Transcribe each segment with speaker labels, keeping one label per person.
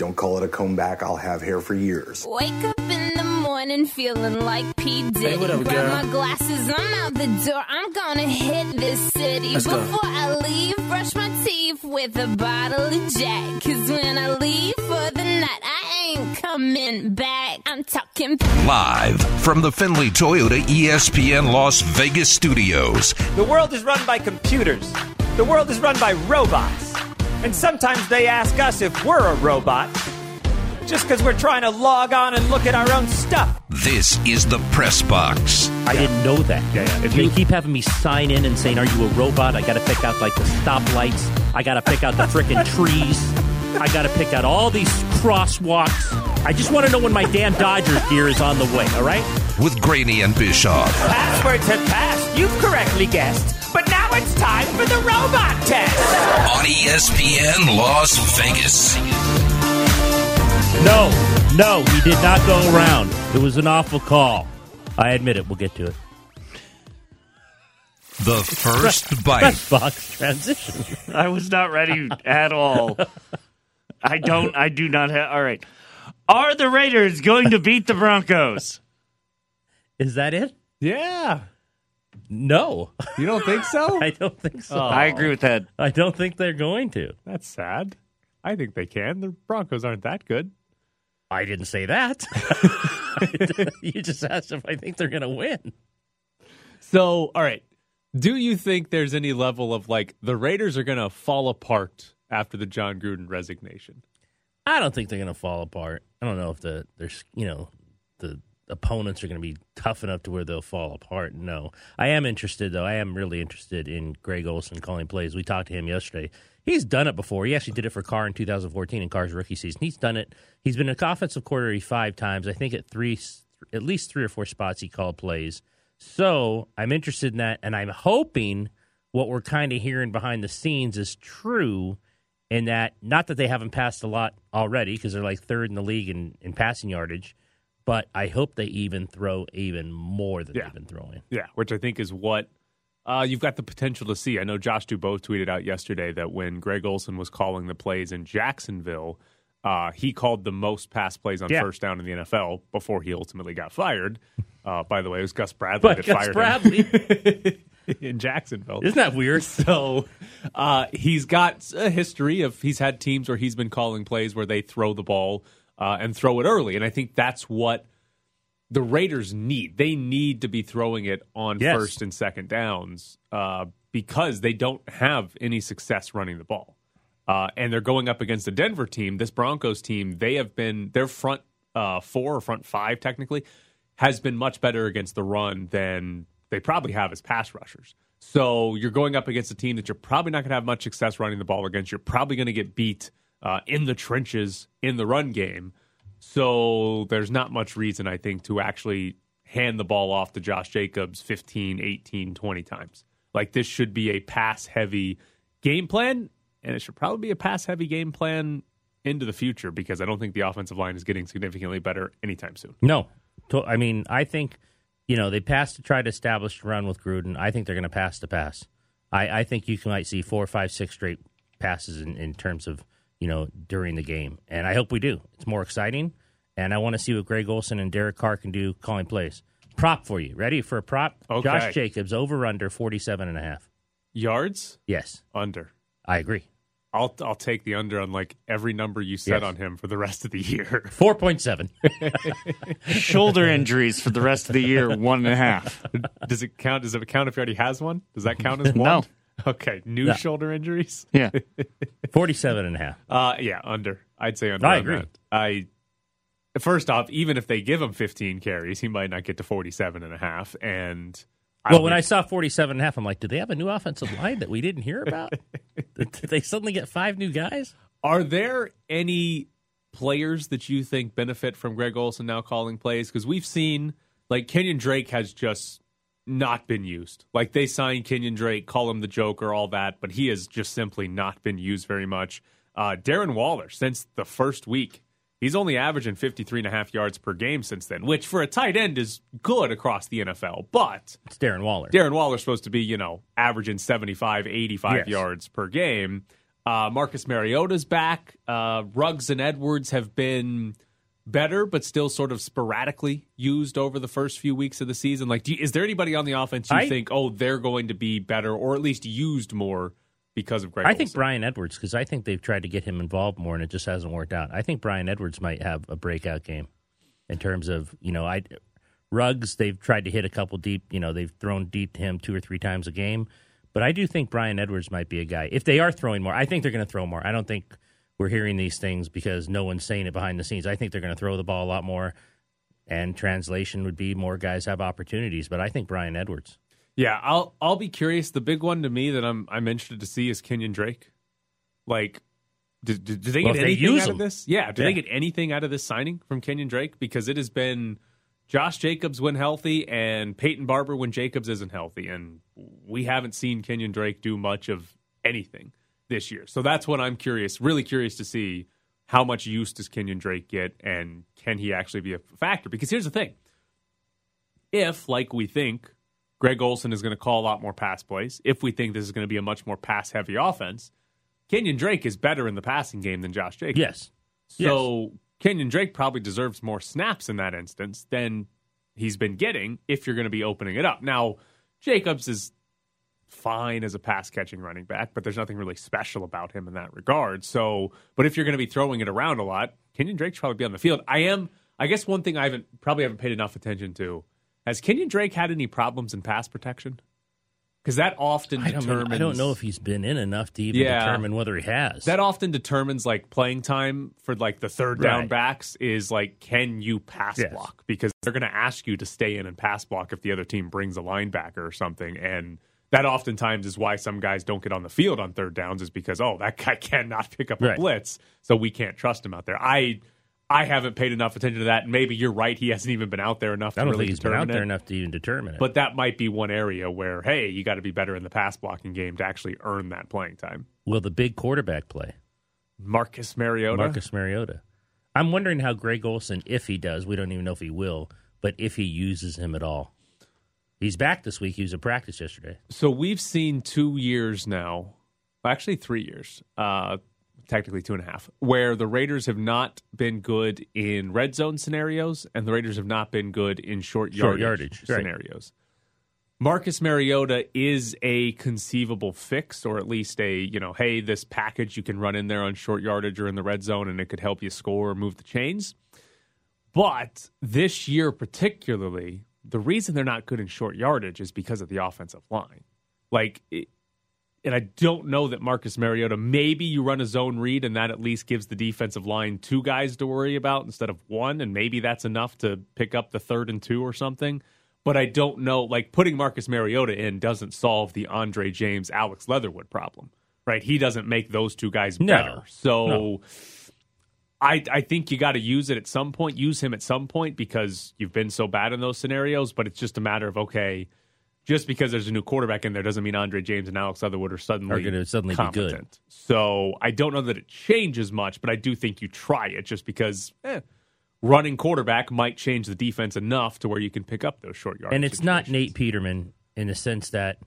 Speaker 1: Don't call it a comeback. I'll have hair for years.
Speaker 2: Wake up in the morning feeling like P. Diddy.
Speaker 3: Hey, what up,
Speaker 2: Grab my glasses, I'm out the door. I'm gonna hit this city.
Speaker 3: Let's go.
Speaker 2: Before I leave, brush my teeth with a bottle of Jack. Cause when I leave for the night, I ain't coming back. I'm talking
Speaker 4: Live from the Findlay Toyota ESPN Las Vegas studios.
Speaker 5: The world is run by computers. The world is run by robots. And sometimes they ask us if we're a robot just because we're trying to log on and look at our own stuff.
Speaker 4: This is the Press Box.
Speaker 3: I didn't know that.
Speaker 5: Yeah, yeah.
Speaker 3: If you keep having me sign in and saying, "Are you a robot?" I got to pick out like the stoplights. I got to pick out the freaking trees. I got to pick out all these crosswalks. I just want to know when my damn Dodgers gear is on the way. All right.
Speaker 4: with Graney and Bischoff.
Speaker 5: Passwords have passed. You've correctly guessed. But now it's time for the robot test.
Speaker 4: on ESPN Las Vegas.
Speaker 3: No, no, he did not go around. It was an awful call. I admit it. We'll get to it.
Speaker 4: The first bite.
Speaker 3: Press box transition.
Speaker 6: I was not ready at all. I don't. I do not have. All right. Are the Raiders going to beat the Broncos?
Speaker 3: Is that it?
Speaker 7: Yeah.
Speaker 3: No,
Speaker 7: You don't think so?
Speaker 3: I don't think so.
Speaker 6: I agree with that.
Speaker 3: I don't think they're going to.
Speaker 7: That's sad. I think they can. The Broncos aren't that good.
Speaker 3: I didn't say that. you just asked if I think they're going to win.
Speaker 7: So, all right. Do you think there's any level of like the Raiders are going to fall apart after the Jon Gruden resignation?
Speaker 3: I don't think they're going to fall apart. I don't know if the there's you know the opponents are going to be tough enough to where they'll fall apart. No, I am interested though. I am really interested in Greg Olson calling plays. We talked to him yesterday. He's done it before. He actually did it for Carr in 2014 in Carr's rookie season. He's done it. He's been an offensive coordinator five times. I think at three, at least three or four spots he called plays. So I'm interested in that, and I'm hoping what we're kind of hearing behind the scenes is true in that not that they haven't passed a lot already because they're like third in the league in, in passing yardage, but I hope they even throw even more than
Speaker 7: Yeah.
Speaker 3: they've been throwing.
Speaker 7: Yeah, which I think is what uh, you've got the potential to see. I know Josh Dubow tweeted out yesterday that when Greg Olson was calling the plays in Jacksonville, uh, he called the most pass plays on
Speaker 3: Yeah.
Speaker 7: first down in the NFL before he ultimately got fired. Uh, by the way, it was Gus Bradley
Speaker 3: But
Speaker 7: that
Speaker 3: Gus
Speaker 7: fired
Speaker 3: Bradley,
Speaker 7: him in Jacksonville.
Speaker 3: isn't that weird?
Speaker 7: So uh, he's got a history of he's had teams where he's been calling plays where they throw the ball uh, and throw it early, and I think that's what the Raiders need. They need to be throwing it on
Speaker 3: Yes.
Speaker 7: first and second downs uh, because they don't have any success running the ball, uh, and they're going up against the Denver team. This Broncos team, they have been their front uh, four or front five technically has been much better against the run than they probably have as pass rushers. So you're going up against a team that you're probably not going to have much success running the ball against. You're probably going to get beat uh, in the trenches in the run game. So there's not much reason, I think, to actually hand the ball off to Josh Jacobs 15, 18, 20 times. Like this should be a pass heavy game plan, and it should probably be a pass heavy game plan into the future because I don't think the offensive line is getting significantly better anytime soon.
Speaker 3: No, I mean I think you know they passed to try to establish a run with Gruden. I think they're going to pass to pass. I, I think you might see four, five, six straight passes in, in terms of you know during the game, and I hope we do. It's more exciting, and I want to see what Greg Olson and Derek Carr can do calling plays. Prop for you. Ready for a prop?
Speaker 7: Okay.
Speaker 3: Josh Jacobs over under 47 and a half.
Speaker 7: Yards
Speaker 3: Yes,
Speaker 7: under.
Speaker 3: I agree.
Speaker 7: I'll I'll take the under on like every number you set
Speaker 3: Yes.
Speaker 7: on him for the rest of the year.
Speaker 3: 4.7.
Speaker 6: Shoulder injuries for the rest of the year, one and a half.
Speaker 7: Does it count? Does it count if he already has one? Does that count as one?
Speaker 6: No.
Speaker 7: Okay, new
Speaker 3: No.
Speaker 7: shoulder injuries.
Speaker 6: Yeah.
Speaker 3: 47 and a half.
Speaker 7: Uh, yeah, under. I'd say under.
Speaker 3: I
Speaker 7: on
Speaker 3: agree.
Speaker 7: that. I first off, even if they give him 15 carries, he might not get to 47 and a half. And I
Speaker 3: Well,
Speaker 7: don't
Speaker 3: when I
Speaker 7: think-
Speaker 3: saw 47 and a half, I'm like, do they have a new offensive line that we didn't hear about? did did they suddenly get five new guys?
Speaker 7: Are there any players that you think benefit from Greg Olson now calling plays? Because we've seen like Kenyon Drake has just not been used. Like they signed Kenyon Drake, call him the Joker, all that, but he has just simply not been used very much. Uh, Darren Waller, since the first week, he's only averaging 53 and a half yards per game since then, which for a tight end is good across the NFL. But
Speaker 3: It's Darren Waller.
Speaker 7: Darren Waller's supposed to be, you know, averaging 75, 85
Speaker 3: Yes.
Speaker 7: yards per game. Uh, Marcus Mariota's back. Uh, Ruggs and Edwards have been better, but still sort of sporadically used over the first few weeks of the season. Like, you, is there anybody on the offense you
Speaker 3: I-
Speaker 7: think, oh, they're going to be better or at least used more because of Greg?
Speaker 3: I think Bryan Edwards because I think they've tried to get him involved more and it just hasn't worked out. I think Bryan Edwards might have a breakout game in terms of you know I Ruggs they've tried to hit a couple deep you know they've thrown deep to him two or three times a game, but I do think Bryan Edwards might be a guy if they are throwing more. I think they're going to throw more. I don't think we're hearing these things because no one's saying it behind the scenes. I think they're going to throw the ball a lot more. And translation would be more guys have opportunities, but I think Bryan Edwards.
Speaker 7: Yeah, I'll I'll be curious. The big one to me that I'm I'm interested to see is Kenyon Drake. Like, did, did, did they
Speaker 3: Well,
Speaker 7: get
Speaker 3: they
Speaker 7: anything
Speaker 3: use
Speaker 7: out
Speaker 3: him.
Speaker 7: of this? Yeah, did
Speaker 3: Yeah.
Speaker 7: they get anything out of this signing from Kenyon Drake? Because it has been Josh Jacobs when healthy and Peyton Barber when Jacobs isn't healthy, and we haven't seen Kenyon Drake do much of anything this year. So that's what I'm curious, really curious to see how much use does Kenyon Drake get, and can he actually be a factor? Because here's the thing if, like we think, Greg Olson is going to call a lot more pass plays, if we think this is going to be a much more pass heavy offense, Kenyon Drake is better in the passing game than Josh Jacobs.
Speaker 3: Yes.
Speaker 7: So Kenyon Drake probably deserves more snaps in that instance than he's been getting if you're going to be opening it up. Now, Jacobs is fine as a pass catching running back, but there's nothing really special about him in that regard. So, but if you're going to be throwing it around a lot, Kenyon Drake should probably be on the field. I am, I guess, one thing I haven't probably haven't paid enough attention to has Kenyon Drake had any problems in pass protection? Because that often
Speaker 3: I
Speaker 7: determines.
Speaker 3: I don't know if he's been in enough to even
Speaker 7: Yeah.
Speaker 3: determine whether he has.
Speaker 7: that often determines like playing time for like the third down
Speaker 3: Right.
Speaker 7: backs is like can you pass
Speaker 3: Yes.
Speaker 7: block because they're going to ask you to stay in and pass block if the other team brings a linebacker or something and that oftentimes is why some guys don't get on the field on third downs is because oh that guy cannot pick up a
Speaker 3: Right.
Speaker 7: blitz so we can't trust him out there i i haven't paid enough attention to that and maybe you're right he hasn't even been out there enough
Speaker 3: I
Speaker 7: to
Speaker 3: don't
Speaker 7: really
Speaker 3: think he's been out there
Speaker 7: it.
Speaker 3: enough to even determine it.
Speaker 7: but that might be one area where hey you got to be better in the pass blocking game to actually earn that playing time
Speaker 3: will the big quarterback play?
Speaker 7: marcus mariota
Speaker 3: Marcus Mariota. I'm wondering how Greg Olson, if he does, we don't even know if he will, but if he uses him at all. He's back this week. He was at practice yesterday.
Speaker 7: So we've seen two years now, actually three years, uh, technically two and a half, where the Raiders have not been good in red zone scenarios, and the Raiders have not been good in short
Speaker 3: Short
Speaker 7: yardage,
Speaker 3: yardage, right.
Speaker 7: scenarios. Marcus Mariota is a conceivable fix, or at least a you know, hey, this package you can run in there on short yardage or in the red zone, and it could help you score or move the chains. But this year, particularly, the reason they're not good in short yardage is because of the offensive line. Like, it, and I don't know that Marcus Mariota, maybe you run a zone read and that at least gives the defensive line two guys to worry about instead of one. And maybe that's enough to pick up the third and two or something. But I don't know. Like, putting Marcus Mariota in doesn't solve the Andre James, Alex Leatherwood problem, right? He doesn't make those two guys
Speaker 3: No.
Speaker 7: better. So.
Speaker 3: No.
Speaker 7: I, I think you got to use it at some point, use him at some point because you've been so bad in those scenarios. But it's just a matter of okay, just because there's a new quarterback in there doesn't mean Andre James and Alex Leatherwood are suddenly
Speaker 3: Are gonna suddenly be good.
Speaker 7: So I don't know that it changes much, but I do think you try it just because eh, running quarterback might change the defense enough to where you can pick up those short yards.
Speaker 3: And it's not Nate Peterman in the sense that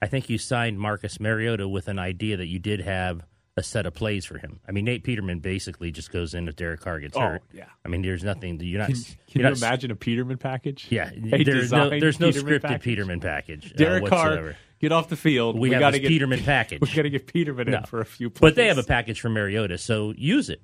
Speaker 3: I think you signed Marcus Mariota with an idea that you did have a set of plays for him. I mean, Nate Peterman basically just goes in if Derek Carr gets
Speaker 7: Oh,
Speaker 3: hurt.
Speaker 7: yeah.
Speaker 3: I mean, there's nothing you're not.
Speaker 7: Can, can
Speaker 3: you're
Speaker 7: you
Speaker 3: not-
Speaker 7: imagine a Peterman package?
Speaker 3: Yeah, there's no there's no
Speaker 7: Peterman
Speaker 3: scripted
Speaker 7: package?
Speaker 3: Peterman package. uh,
Speaker 7: Derek Carr, get off the field.
Speaker 3: We, have
Speaker 7: gotta get
Speaker 3: Peterman package.
Speaker 7: We got to get Peterman in for a few. Plays.
Speaker 3: But they have a package for Mariota, so use it.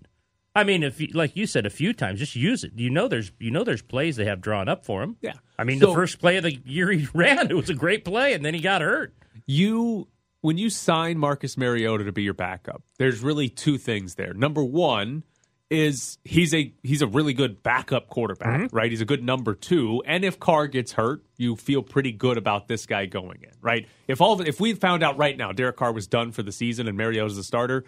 Speaker 3: I mean, if you, like you said a few times, just use it. You know, there's you know there's plays they have drawn up for him.
Speaker 7: Yeah.
Speaker 3: I mean,
Speaker 7: So-
Speaker 3: the first play of the year he ran, it was a great play, and then he got hurt.
Speaker 7: you when you sign Marcus Mariota to be your backup, there's really two things there. Number one is he's a he's a really good backup quarterback, mm-hmm. right? He's a good number two, and if Carr gets hurt, you feel pretty good about this guy going in, right? If all of, if we found out right now Derek Carr was done for the season and Mariota's the starter,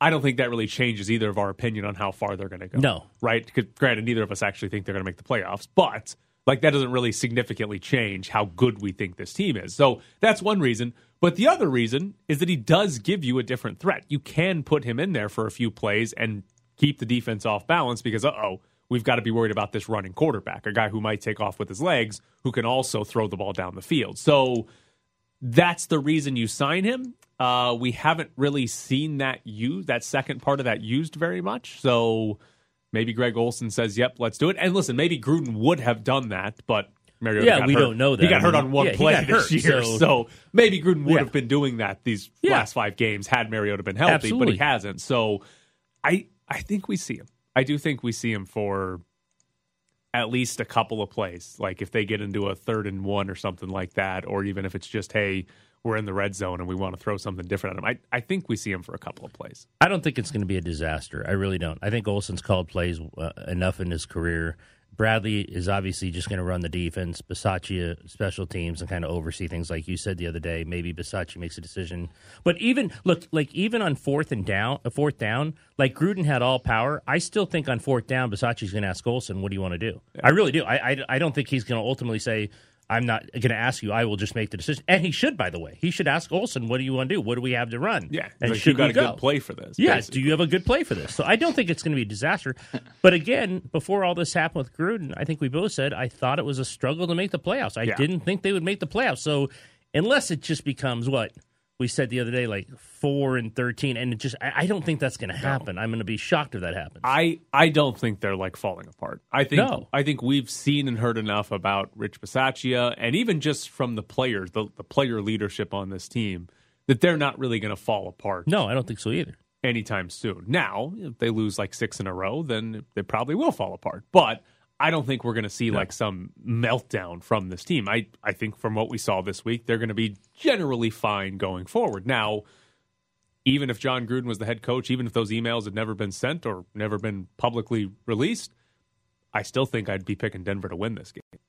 Speaker 7: I don't think that really changes either of our opinion on how far they're going to go.
Speaker 3: No.
Speaker 7: right? 'Cause Granted, neither of us actually think they're going to make the playoffs, but like that doesn't really significantly change how good we think this team is. So that's one reason. But the other reason is that he does give you a different threat. You can put him in there for a few plays and keep the defense off balance because, uh oh, we've got to be worried about this running quarterback, a guy who might take off with his legs, who can also throw the ball down the field. So that's the reason you sign him. Uh, we haven't really seen that used, that second part of that used very much. So maybe Greg Olson says, "Yep, let's do it." And listen, maybe Gruden would have done that, but Mariota
Speaker 3: Yeah,
Speaker 7: got
Speaker 3: we
Speaker 7: hurt.
Speaker 3: don't know that.
Speaker 7: He got
Speaker 3: I
Speaker 7: hurt on one
Speaker 3: yeah,
Speaker 7: play this
Speaker 3: hurt,
Speaker 7: year,
Speaker 3: so-
Speaker 7: so, maybe Gruden would
Speaker 3: Yeah.
Speaker 7: have been doing that these
Speaker 3: Yeah.
Speaker 7: last five games had Mariota been healthy, but he hasn't. So I I think we see him. I do think we see him for at least a couple of plays. Like if they get into a third and one or something like that, or even if it's just, hey, we're in the red zone and we want to throw something different at him. I, I think we see him for a couple of plays.
Speaker 3: I don't think it's going to be a disaster. I really don't. I think Olson's called plays uh, enough in his career. Bradley is obviously just going to run the defense. Bisaccia special teams and kind of oversee things like you said the other day. Maybe Bisaccia makes a decision, but even look like even on fourth and down, a fourth down, like Gruden had all power. I still think on fourth down, Bisaccia's going to ask Olson, "What do you want to do?" I really do. I I, I don't think he's going to ultimately say. I'm not going to ask you. I will just make the decision. And he should, by the way. He should ask Olson, "What do you want to do? What do we have to run?"
Speaker 7: Yeah,
Speaker 3: and
Speaker 7: like,
Speaker 3: should
Speaker 7: you got a
Speaker 3: go?
Speaker 7: good play for this.
Speaker 3: Yes,
Speaker 7: basically.
Speaker 3: do you have a good play for this? So I don't think it's going to be a disaster. But again, before all this happened with Gruden, I think we both said I thought it was a struggle to make the playoffs. I
Speaker 7: Yeah.
Speaker 3: didn't think they would make the playoffs. So unless it just becomes what we said the other day, like four and thirteen, and it just I, I don't think that's going to happen. I'm going to be shocked if that happens.
Speaker 7: I, I don't think they're like falling apart. I think
Speaker 3: No.
Speaker 7: I think we've seen and heard enough about Rich Bisaccia and even just from the players, the, the player leadership on this team, that they're not really going to fall apart
Speaker 3: no, I don't think so either.
Speaker 7: anytime soon. Now, if they lose like six in a row, then they probably will fall apart. But I don't think we're going to see like some meltdown from this team. I, I think from what we saw this week, they're going to be generally fine going forward. Now, even if Jon Gruden was the head coach, even if those emails had never been sent or never been publicly released, I still think I'd be picking Denver to win this game.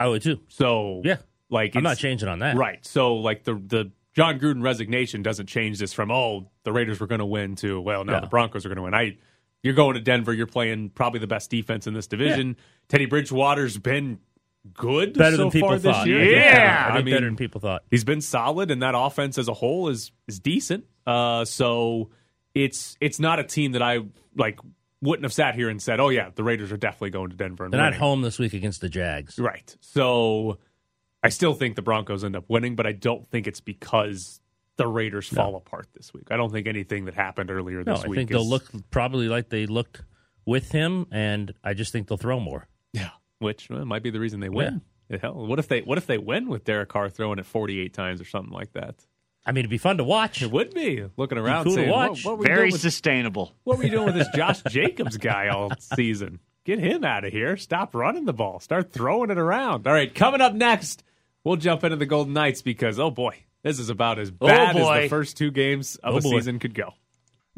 Speaker 3: I would too.
Speaker 7: So
Speaker 3: Yeah.
Speaker 7: like
Speaker 3: I'm not changing on that.
Speaker 7: Right. So like the the John Gruden resignation doesn't change this from oh the Raiders were going to win to well no
Speaker 3: Yeah.
Speaker 7: the Broncos are going to win. I you're going to Denver. You're playing probably the best defense in this division. Teddy Bridgewater's been good
Speaker 3: Better
Speaker 7: so
Speaker 3: than people
Speaker 7: far
Speaker 3: thought. think-
Speaker 7: Yeah,
Speaker 3: I
Speaker 7: I mean
Speaker 3: better than people thought.
Speaker 7: he's been solid, and that offense as a whole is is decent. Uh, so it's it's not a team that I like wouldn't have sat here and said, oh yeah, the Raiders are definitely going to Denver. And
Speaker 3: They're not home this week against the Jags.
Speaker 7: Right. So I still think the Broncos end up winning, but I don't think it's because the Raiders fall apart this week. I don't think anything that happened earlier
Speaker 3: No,
Speaker 7: this
Speaker 3: I
Speaker 7: week
Speaker 3: think
Speaker 7: is,
Speaker 3: they'll look probably like they looked with him, and I just think they'll throw more.
Speaker 7: yeah, which well, might be the reason they win. Hell, what if they what if they win with Derek Carr throwing it 48 times or something like that?
Speaker 3: I mean, it'd be fun to watch.
Speaker 7: It would be looking around
Speaker 3: cool to watch.
Speaker 7: What, what, were
Speaker 6: Very
Speaker 7: with,
Speaker 6: sustainable.
Speaker 7: what were you doing with this Josh Jacobs guy all season? Get him out of here. Stop running the ball. Start throwing it around. All right, coming up next, we'll jump into the Golden Knights because, oh boy, this is about as oh, bad as the first two games of
Speaker 3: Oh,
Speaker 7: a
Speaker 3: boy.
Speaker 7: season could go.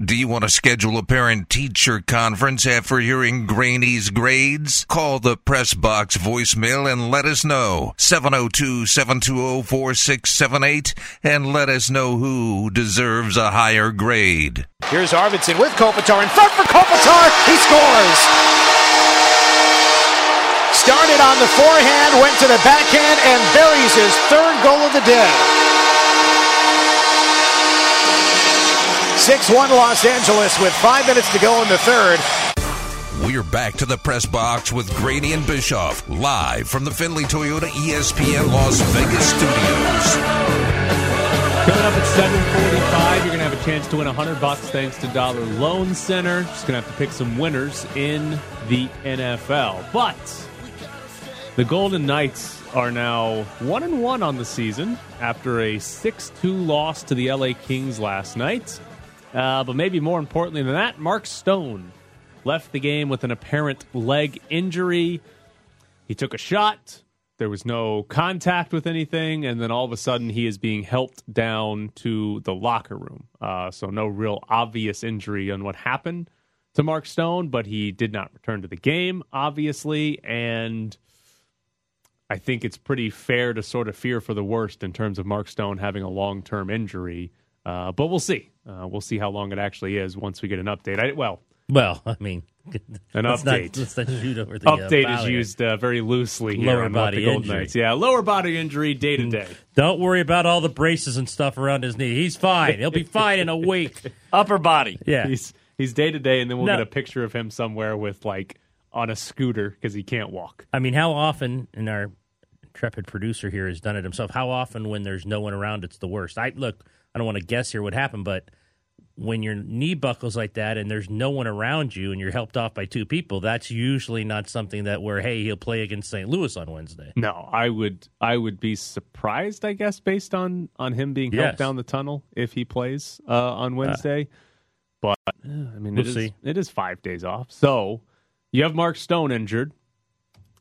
Speaker 4: Do you want to schedule a parent teacher conference after hearing Graney's grades? Call the press box voicemail and let us know. 702 720 4678 and let us know who deserves a higher grade.
Speaker 8: Here's Arvidsson with Kopitar in front for Kopitar. He scores. Started on the forehand, went to the backhand, and buries his third goal of the day. 6 1 Los Angeles with five minutes to go in the third.
Speaker 4: We're back to the press box with Graney and Bischoff, live from the Findlay Toyota ESPN Las Vegas studios.
Speaker 7: Coming up at 745, you're going to have a chance to win 100 bucks thanks to Dollar Loan Center. Just going to have to pick some winners in the NFL. But the Golden Knights are now 1 and 1 on the season after a 6-2 loss to the LA Kings last night. Uh, but maybe more importantly than that, Mark Stone left the game with an apparent leg injury. He took a shot. There was no contact with anything, and then all of a sudden he is being helped down to the locker room. Uh, so no real obvious injury on what happened to Mark Stone, but he did not return to the game, obviously, and I think it's pretty fair to sort of fear for the worst in terms of Mark Stone having a long term injury. Uh, but we'll see. Uh, we'll see how long it actually is once we get an update. I, well,
Speaker 3: Well, I mean,
Speaker 7: An
Speaker 3: let's not-
Speaker 7: update.
Speaker 3: let's not shoot over the uh,
Speaker 7: update
Speaker 3: bow
Speaker 7: is used uh, very loosely here
Speaker 3: Lower
Speaker 7: on
Speaker 3: body
Speaker 7: the Golden
Speaker 3: injury.
Speaker 7: Knights. Yeah, lower body injury day to day.
Speaker 3: Don't worry about all the braces and stuff around his knee. He's fine. He'll be fine in a week.
Speaker 6: Upper body.
Speaker 3: Yeah.
Speaker 7: He's he's day to day, and then we'll
Speaker 3: No.
Speaker 7: get a picture of him somewhere with like on a scooter because he can't walk.
Speaker 3: I mean, how often, and our intrepid producer here has done it himself, how often when there's no one around, it's the worst. I Look, I don't want to guess here what happened, but when your knee buckles like that and there's no one around you and you're helped off by two people, that's usually not something that where hey he'll play against St. Louis on Wednesday.
Speaker 7: No, I would I would be surprised, I guess, based on on him being helped
Speaker 3: Yes.
Speaker 7: down the tunnel if he plays uh, on Wednesday. but uh, I mean,
Speaker 3: We'll
Speaker 7: it is
Speaker 3: see.
Speaker 7: it is five days off. So you have Mark Stone injured,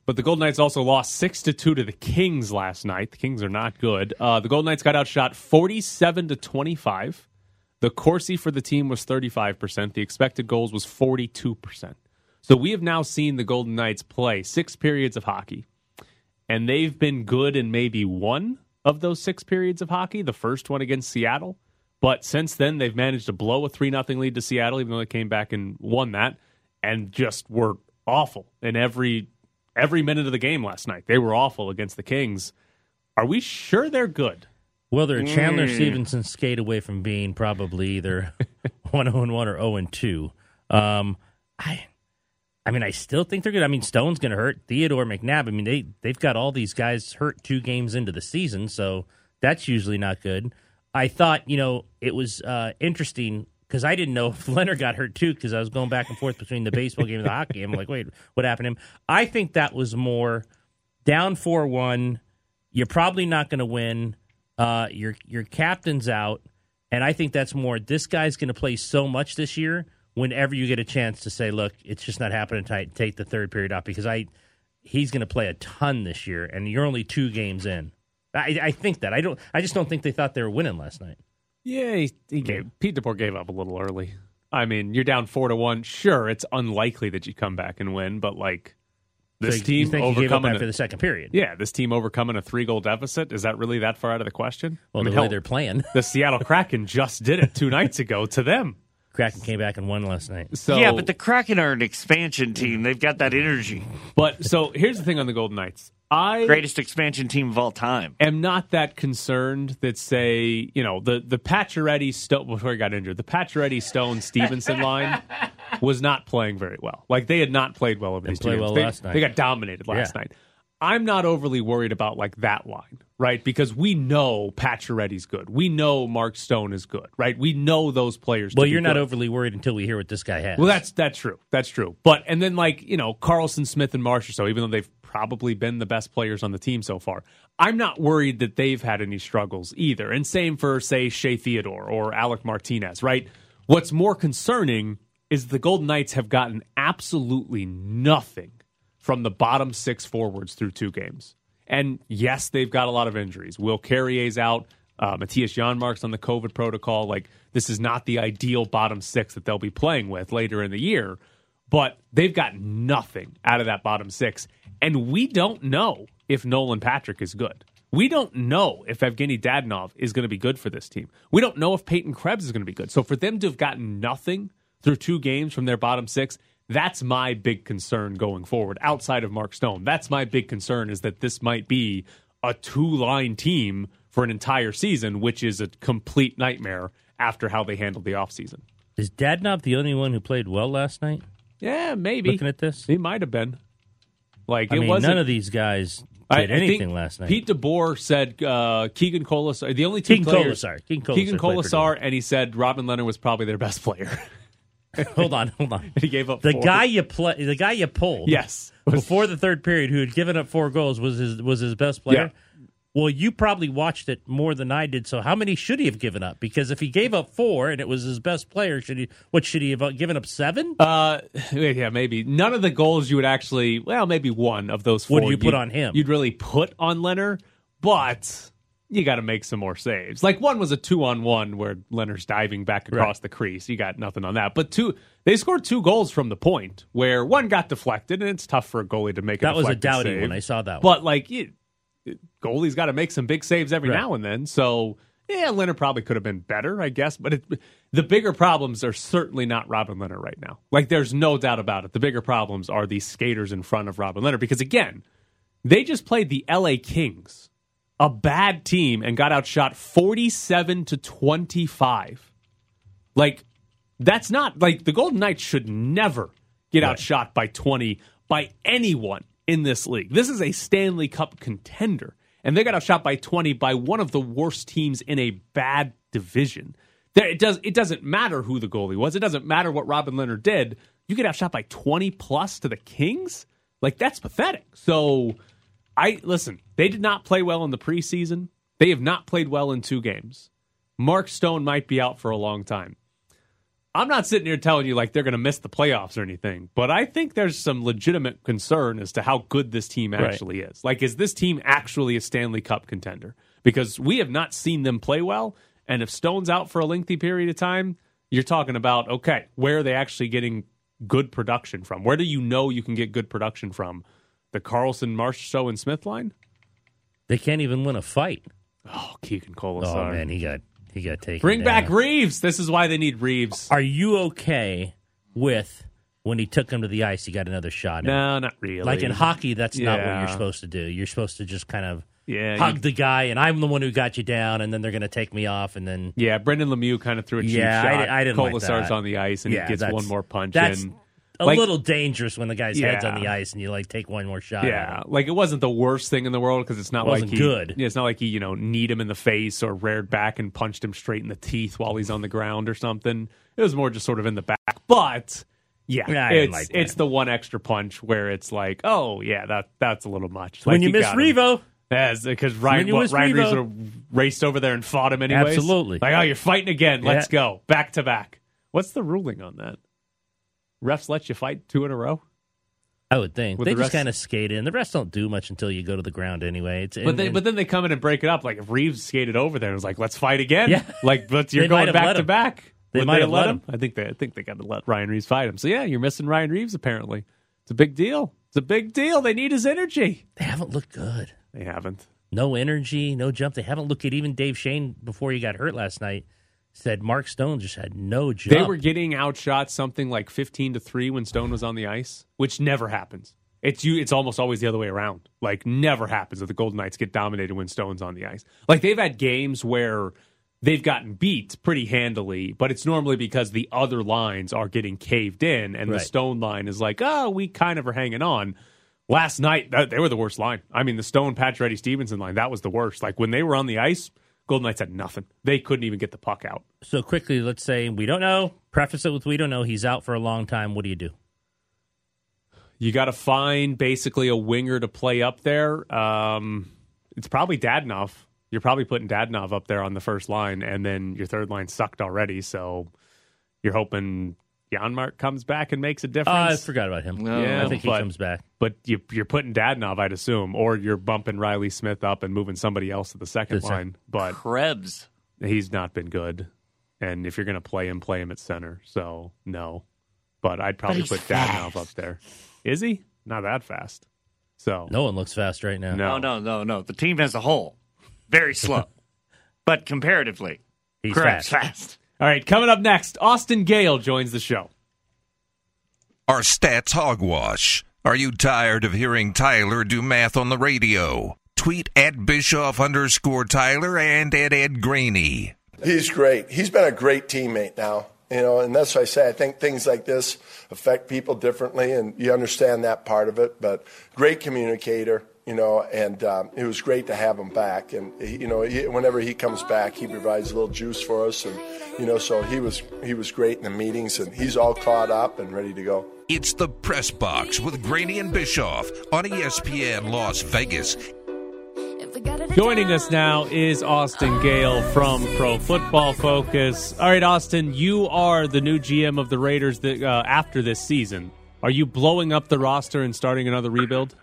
Speaker 7: but the Golden Knights also lost six to two to the Kings last night. The Kings are not good. Uh, the Golden Knights got outshot forty seven to twenty five. The Corsi for the team was 35%. The expected goals was 42%. So we have now seen the Golden Knights play six periods of hockey, and they've been good in maybe one of those six periods of hockey, the first one against Seattle. But since then, they've managed to blow a 3 0 lead to Seattle, even though they came back and won that, and just were awful in every every minute of the game last night. They were awful against the Kings. Are we sure they're good?
Speaker 3: Well, they're Chandler
Speaker 6: Mm.
Speaker 3: Stephenson skate away from being probably either one zero and one or zero and two. Um, I, I mean, I still think they're good. I mean, Stone's going to hurt Theodore McNabb. I mean, they they've got all these guys hurt two games into the season, so that's usually not good. I thought, you know, it was uh, interesting because I didn't know if Lehner got hurt too because I was going back and forth between the baseball game and the hockey game. I'm like, wait, what happened to him? I think that was more down four one. You're probably not going to win. Uh, your your captain's out, and I think that's more. This guy's going to play so much this year. Whenever you get a chance to say, "Look, it's just not happening," take the third period off because I he's going to play a ton this year, and you're only two games in. I, I think that I don't. I just don't think they thought they were winning last night.
Speaker 7: Yeah, he, he gave Pete DeBoer gave up a little early. I mean, you're down four to one. Sure, it's unlikely that you come back and win, but like this
Speaker 3: So
Speaker 7: team
Speaker 3: you think he gave up
Speaker 7: overcoming
Speaker 3: after
Speaker 7: a,
Speaker 3: the second period?
Speaker 7: yeah, this team overcoming a three goal deficit is that really that far out of the question?
Speaker 3: Well,
Speaker 7: I mean,
Speaker 3: the way
Speaker 7: hell,
Speaker 3: they're playing,
Speaker 7: the Seattle Kraken just did it two nights ago to them.
Speaker 3: Kraken came back and won last night.
Speaker 7: So
Speaker 6: yeah, but the Kraken are an expansion team. They've got that energy.
Speaker 7: but so here's the thing on the Golden Knights. I
Speaker 6: Greatest expansion team of all time.
Speaker 7: am not that concerned that say you know the the Pacioretty Stone before he got injured the Pacioretty Stone Stephenson line was not playing very well like they had not played well over these two
Speaker 3: play well
Speaker 7: they,
Speaker 3: last night.
Speaker 7: they got dominated last
Speaker 3: Yeah.
Speaker 7: night I'm not overly worried about like that line right because we know Pacioretty's good we know Mark Stone is good right we know those players
Speaker 3: Well, you're not
Speaker 7: good.
Speaker 3: overly worried until we hear what this guy has.
Speaker 7: Well, that's that's true. That's true. But and then like you know Karlsson, Smith, and Marsh. Or so even though they've probably been the best players on the team so far, I'm not worried that they've had any struggles either. And same for say Shea Theodore or Alec Martinez. Right. What's more concerning is the Golden Knights have gotten absolutely nothing from the bottom six forwards through two games. And yes, they've got a lot of injuries. Will Carrier's out. Uh, Mattias Janmark's on the COVID protocol. Like, this is not the ideal bottom six that they'll be playing with later in the year. But they've got nothing out of that bottom six. And we don't know if Nolan Patrick is good. We don't know if Evgeny Dadonov is going to be good for this team. We don't know if Peyton Krebs is going to be good. So for them to have gotten nothing through two games from their bottom six, that's my big concern going forward. Outside of Mark Stone, that's my big concern is that this might be a two-line team for an entire season, which is a complete nightmare after how they handled the offseason.
Speaker 3: Is Dadonov the only one who played well last night?
Speaker 7: Yeah, maybe.
Speaker 3: Looking at this,
Speaker 7: He might have been. Like
Speaker 3: I
Speaker 7: it
Speaker 3: mean,
Speaker 7: wasn't
Speaker 3: none of these guys
Speaker 7: I-
Speaker 3: did
Speaker 7: I
Speaker 3: anything last night.
Speaker 7: Pete DeBoer said uh, Keegan Kolesar. The only two
Speaker 3: Keegan
Speaker 7: players,
Speaker 3: Kolesar. Keegan Kolesar
Speaker 7: Keegan Kolesar, and he said Robin Lehner was probably their best player.
Speaker 3: hold on, hold on.
Speaker 7: he gave up
Speaker 3: The
Speaker 7: four.
Speaker 3: guy you play, the guy you pulled,
Speaker 7: Yes.
Speaker 3: before the third period, who had given up four goals, was his was his best player.
Speaker 7: Yeah.
Speaker 3: Well, you probably watched it more than I did. So, how many should he have given up? Because if he gave up four and it was his best player, should he? What should he have uh, given up? Seven?
Speaker 7: Uh, yeah, maybe none of the goals you would actually. Well, maybe one of those. Four
Speaker 3: What do you put on him?
Speaker 7: You'd really put on Lehner, but you got to make some more saves. Like one was a two on one where Lehner's diving back across the crease. You got nothing on that. But two, they scored two goals from the point where one got deflected, and it's tough for a goalie to make. A
Speaker 3: that was a dowdy
Speaker 7: save.
Speaker 3: one. I saw that one.
Speaker 7: But like, you, goalie's got to make some big saves every
Speaker 3: Right.
Speaker 7: now and then. So yeah, Lehner probably could have been better, I guess. But it, the bigger problems are certainly not Robin Lehner right now. Like, there's no doubt about it. The bigger problems are these skaters in front of Robin Lehner because again, they just played the L.A. Kings, a bad team, and got outshot 47 to 25. Like, that's not like the Golden Knights should never get outshot by 20 by anyone in this league. This is a Stanley Cup contender. and they got outshot by 20 by one of the worst teams in a bad division. There, it does it doesn't matter who the goalie was. It doesn't matter what Robin Lehner did. You get outshot by 20 plus to the Kings? Like that's pathetic. So I listen, they did not play well in the preseason. They have not played well in two games. Mark Stone might be out for a long time. I'm not sitting here telling you like they're going to miss the playoffs or anything, but I think there's some legitimate concern as to how good this team actually is. Like, is this team actually a Stanley Cup contender? Because we have not seen them play well. And if Stone's out for a lengthy period of time, you're talking about, okay, where are they actually getting good production from? Where do you know you can get good production from? The Karlsson, Marchessault, and Smith line?
Speaker 3: They can't even win a fight.
Speaker 7: Oh, Keegan Kolesar.
Speaker 3: Oh man, he got he got taken.
Speaker 7: Bring
Speaker 3: down.
Speaker 7: back Reaves. This is why they need Reaves.
Speaker 3: Are you okay with when he took him to the ice? He got another shot.
Speaker 7: No, not really.
Speaker 3: Like in hockey, that's not what you're supposed to do. You're supposed to just kind of
Speaker 7: Yeah,
Speaker 3: hug
Speaker 7: you-
Speaker 3: the guy, and I'm the one who got you down, and then they're going to take me off, and then
Speaker 7: Yeah, Brendan Lemieux kind of threw a cheap
Speaker 3: Yeah, I
Speaker 7: shot.
Speaker 3: di- I didn't like
Speaker 7: Kolesar's
Speaker 3: that.
Speaker 7: on the ice and
Speaker 3: Yeah,
Speaker 7: he gets one more punch in.
Speaker 3: A
Speaker 7: Like-
Speaker 3: little dangerous when the guy's head's on the ice, and you like take one more shot.
Speaker 7: Yeah, like it wasn't the worst thing in the world because it's not
Speaker 3: Wasn't
Speaker 7: like he,
Speaker 3: good.
Speaker 7: Yeah, it's not like he you know kneed him in the face or reared back and punched him straight in the teeth while he's on the ground or something. It was more just sort of in the back. But yeah,
Speaker 3: Yeah,
Speaker 7: it's
Speaker 3: like
Speaker 7: it's the one extra punch where it's like, oh yeah, that that's a little much.
Speaker 3: when you miss. Revo,
Speaker 7: Yes, because Ryan,
Speaker 3: you
Speaker 7: what, Ryan Reaves raced over there and fought him anyways.
Speaker 3: Absolutely.
Speaker 7: Like, oh, you're fighting again. Let's
Speaker 3: Yeah.
Speaker 7: go. Back to back. What's the ruling on that? Refs let you fight two in a row?
Speaker 3: I would think
Speaker 7: With
Speaker 3: they
Speaker 7: the
Speaker 3: just
Speaker 7: rest-
Speaker 3: kind of skate in. The rest don't do much until you go to the ground anyway. It's,
Speaker 7: But,
Speaker 3: and-
Speaker 7: they,
Speaker 3: and-
Speaker 7: but then they come in and break it up. Like if Reaves skated over there and was like, "Let's fight again."
Speaker 3: Yeah.
Speaker 7: Like, but you're
Speaker 3: They might
Speaker 7: going
Speaker 3: have
Speaker 7: back
Speaker 3: let
Speaker 7: to
Speaker 3: him.
Speaker 7: back.
Speaker 3: They
Speaker 7: Would
Speaker 3: might have let
Speaker 7: him. I think they. I think they got to let Ryan Reaves fight him. So yeah, you're missing Ryan Reaves. Apparently, it's a big deal. It's a big deal. They need his energy.
Speaker 3: they haven't looked good.
Speaker 7: They haven't.
Speaker 3: No energy, no jump. They haven't looked at even Dave Shane before he got hurt last night. Said Mark Stone just had no jump.
Speaker 7: They were getting outshot something like 15 to 3 when Stone was on the ice, which never happens. It's you it's almost always the other way around. Like never happens that the Golden Knights get dominated when Stone's on the ice. Like they've had games where they've gotten beat pretty handily, but it's normally because the other lines are getting caved in and the Stone line is like, "Oh, we kind of are hanging on." Last night, that, they were the worst line. I mean, the Stone, Pacioretty, Stephenson line, that was the worst. Like when they were on the ice, Golden Knights had nothing. They couldn't even get the puck out.
Speaker 3: so quickly. Let's say we don't know. Preface it with we don't know. He's out for a long time. What do you do?
Speaker 7: You got to find basically a winger to play up there. Um, it's probably Dadonov. You're probably putting Dadonov up there on the first line, and then your third line sucked already. So you're hoping Janmark comes back and makes a
Speaker 3: Oh, I forgot about him.
Speaker 7: Yeah,
Speaker 3: I think he
Speaker 7: but-
Speaker 3: comes back.
Speaker 7: but you, you're putting Dadonov, I'd assume, or you're bumping Riley Smith up and moving somebody else to the second
Speaker 3: To the sec-
Speaker 7: line. But
Speaker 6: Krebs.
Speaker 7: he's not been good. And if you're going to play him, play him at center. So no. But I'd probably
Speaker 6: he's
Speaker 7: put Dadonov up there. Is he? Not that fast. So
Speaker 3: No one looks fast right now.
Speaker 7: No.
Speaker 6: No, no, no, no. The team as a whole, very slow. but comparatively,
Speaker 3: He's
Speaker 6: Krebs
Speaker 3: fast.
Speaker 6: fast.
Speaker 7: All right, coming up next, Austin Gayle joins the show.
Speaker 4: Our stats hogwash. Are you tired of hearing Tyler do math on the radio? Tweet at Bischoff underscore Tyler and at Ed Graney.
Speaker 9: He's great. He's been a great teammate now. You know, and that's why I say I think things like this affect people differently, and you understand that part of it. But great communicator, you know, and um, it was great to have him back. And he, you know, he, whenever he comes back, he provides a little juice for us, and you know, so he was he was great in the meetings, and he's all caught up and ready to go.
Speaker 4: It's the Press Box with Graney and Bischoff on ESPN Las Vegas.
Speaker 7: Joining us now is Austin Gayle from Pro Football Focus. All right, Austin, you are the new GM of the Raiders that, uh, after this season. Are you blowing up the roster and starting another rebuild?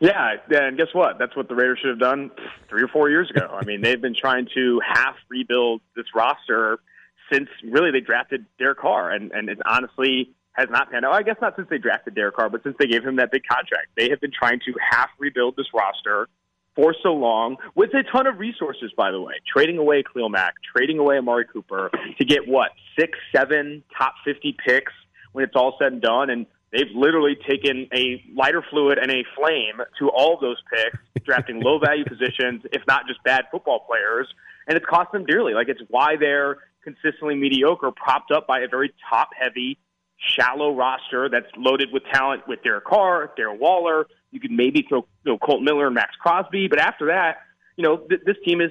Speaker 10: Yeah, and guess what? That's what the Raiders should have done three or four years ago. I mean, they've been trying to half rebuild this roster since really they drafted Derek Carr, and and it honestly has not panned out. I guess not since they drafted Derek Carr, but since they gave him that big contract, they have been trying to half rebuild this roster for so long with a ton of resources. By the way, trading away Khalil Mack, trading away Amari Cooper to get what six, seven top fifty picks when it's all said and done, and they've literally taken a lighter fluid and a flame to all those picks, drafting low value positions, if not just bad football players, and it's cost them dearly. Like it's why they're consistently mediocre, propped up by a very top heavy shallow roster that's loaded with talent with Derek Carr, Darren Waller. You could maybe throw you know, Kolton Miller and Maxx Crosby, but after that, you know th- this team is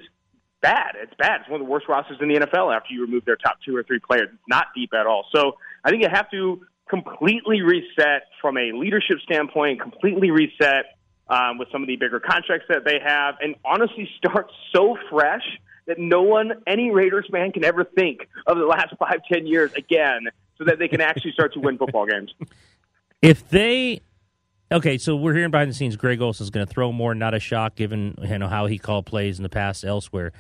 Speaker 10: bad. It's bad. It's one of the worst rosters in the NFL after you remove their top two or three players. It's not deep at all. So I think you have to completely reset from a leadership standpoint, completely reset um, with some of the bigger contracts that they have, and honestly start so fresh that no one, any Raiders fan, can ever think of the last five, ten years again, so that they can actually start to win football games.
Speaker 3: If they okay, so we're hearing behind the scenes, Greg Olson is going to throw more. Not a shock, given you know how he called plays in the past elsewhere.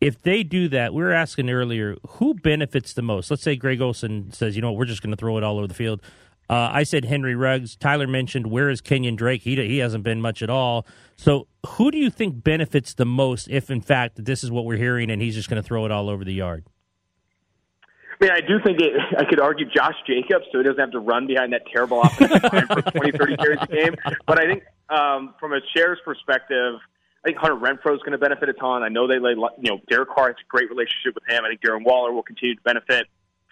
Speaker 3: If they do that, we were asking earlier, who benefits the most? Let's say Greg Olson says, you know, what we're just going to throw it all over the field. Uh, I said Henry Ruggs. Tyler mentioned where is Kenyon Drake? He he hasn't been much at all. So who do you think benefits the most if, in fact, this is what we're hearing and he's just going to throw it all over the yard?
Speaker 10: I mean, I do think it, I could argue Josh Jacobs, so he doesn't have to run behind that terrible offensive line for 20, 30 carries a game. But I think um, from a shares perspective, I think Hunter Renfrow is going to benefit a ton. I know they lay, you know, Derek Carr has a great relationship with him. I think Darren Waller will continue to benefit.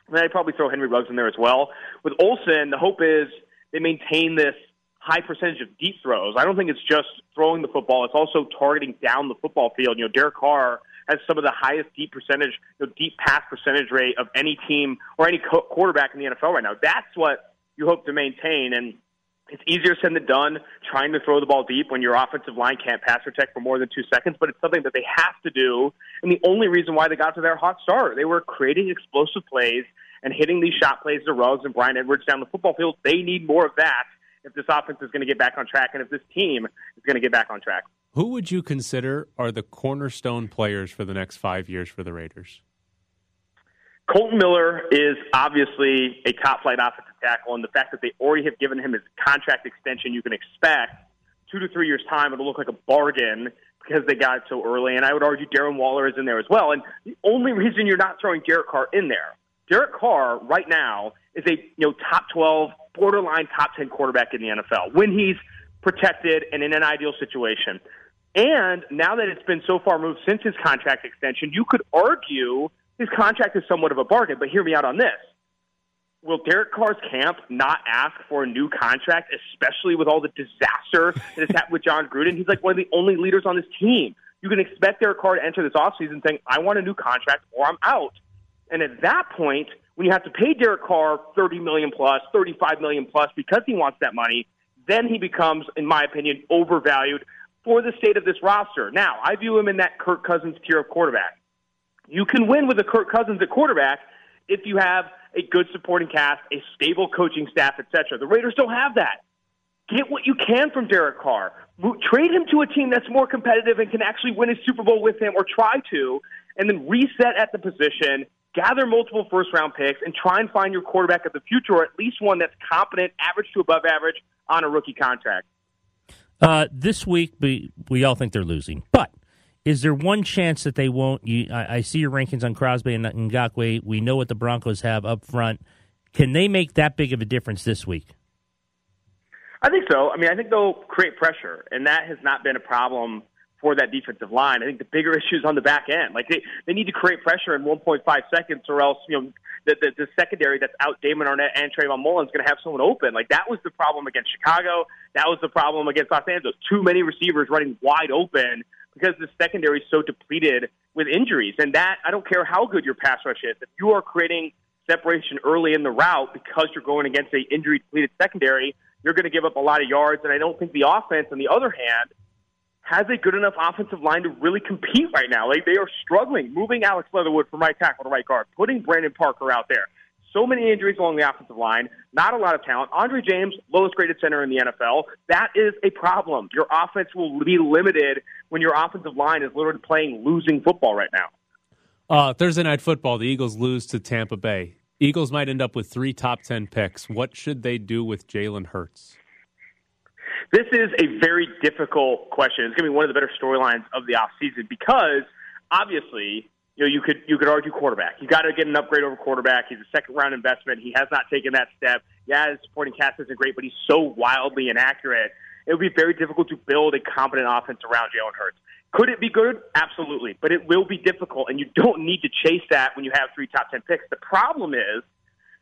Speaker 10: And then I'd probably throw Henry Ruggs in there as well. With Olson, the hope is they maintain this high percentage of deep throws. I don't think it's just throwing the football; it's also targeting down the football field. You know, Derek Carr has some of the highest deep percentage, you know, deep pass percentage rate of any team or any co- quarterback in the NFL right now. That's what you hope to maintain, and it's easier said than done trying to throw the ball deep when your offensive line can't pass protect for more than two seconds, but it's something that they have to do. And the only reason why they got to their hot start, they were creating explosive plays and hitting these shot plays to Ruggs and Bryan Edwards down the football field. They need more of that if this offense is going to get back on track and if this team is going to get back on track.
Speaker 7: Who would you consider are the cornerstone players for the next five years for the Raiders?
Speaker 10: Kolton Miller is obviously a top flight offensive tackle, and the fact that they already have given him his contract extension, you can expect two to three years' time it'll look like a bargain because they got it so early. And I would argue Darren Waller is in there as well. And the only reason you're not throwing Derek Carr in there, Derek Carr right now is a you know top twelve, borderline top ten quarterback in the NFL when he's protected and in an ideal situation. And now that it's been so far moved since his contract extension, you could argue his contract is somewhat of a bargain. But hear me out on this. Will Derek Carr's camp not ask for a new contract, especially with all the disaster that has happened with Jon Gruden? He's like one of the only leaders on this team. You can expect Derek Carr to enter this offseason saying, I want a new contract or I'm out. And at that point, when you have to pay Derek Carr 30 million plus, 35 million plus because he wants that money, then he becomes, in my opinion, overvalued for the state of this roster. Now, I view him in that Kirk Cousins tier of quarterback. You can win with a Kirk Cousins at quarterback if you have a good supporting cast, a stable coaching staff, etc. The Raiders don't have that. Get what you can from Derek Carr. Trade him to a team that's more competitive and can actually win a Super Bowl with him or try to, and then reset at the position, gather multiple first round picks, and try and find your quarterback of the future, or at least one that's competent, average to above average on a rookie contract.
Speaker 3: Uh, this week, we, we all think they're losing, but is there one chance that they won't? You, I, I, see your rankings on Crosby and Ngakoue. We know what the Broncos have up front. Can they make that big of a difference this week?
Speaker 10: I think so. I mean, I think they'll create pressure, and that has not been a problem for that defensive line. I think the bigger issue is on the back end. Like they, they need to create pressure in 1.5 seconds, or else you know the, the, the secondary that's out Damon Arnette and Trayvon Mullen is going to have someone open. Like that was the problem against Chicago. That was the problem against Los Angeles. Too many receivers running wide open because the secondary is so depleted with injuries. And that I don't care how good your pass rush is. If you are creating separation early in the route because you're going against a injury depleted secondary, you're going to give up a lot of yards. And I don't think the offense, on the other hand, has a good enough offensive line to really compete right now. Like they are struggling moving Alex Leatherwood from right tackle to right guard, putting Brandon Parker out there. So many injuries along the offensive line, not a lot of talent. Andre James, lowest graded center in the NFL. That is a problem. Your offense will be limited when your offensive line is literally playing losing football right now.
Speaker 7: Uh, Thursday night football, the Eagles lose to Tampa Bay. Eagles might end up with three top ten picks. What should they do with Jalen Hurts?
Speaker 10: This is a very difficult question. It's going to be one of the better storylines of the offseason because obviously, you know, you could you could argue quarterback. You got to get an upgrade over quarterback. He's a second round investment. He has not taken that step. Yeah, his supporting cast isn't great, but he's so wildly inaccurate. It would be very difficult to build a competent offense around Jalen Hurts. Could it be good? Absolutely, but it will be difficult, and you don't need to chase that when you have three top ten picks. The problem is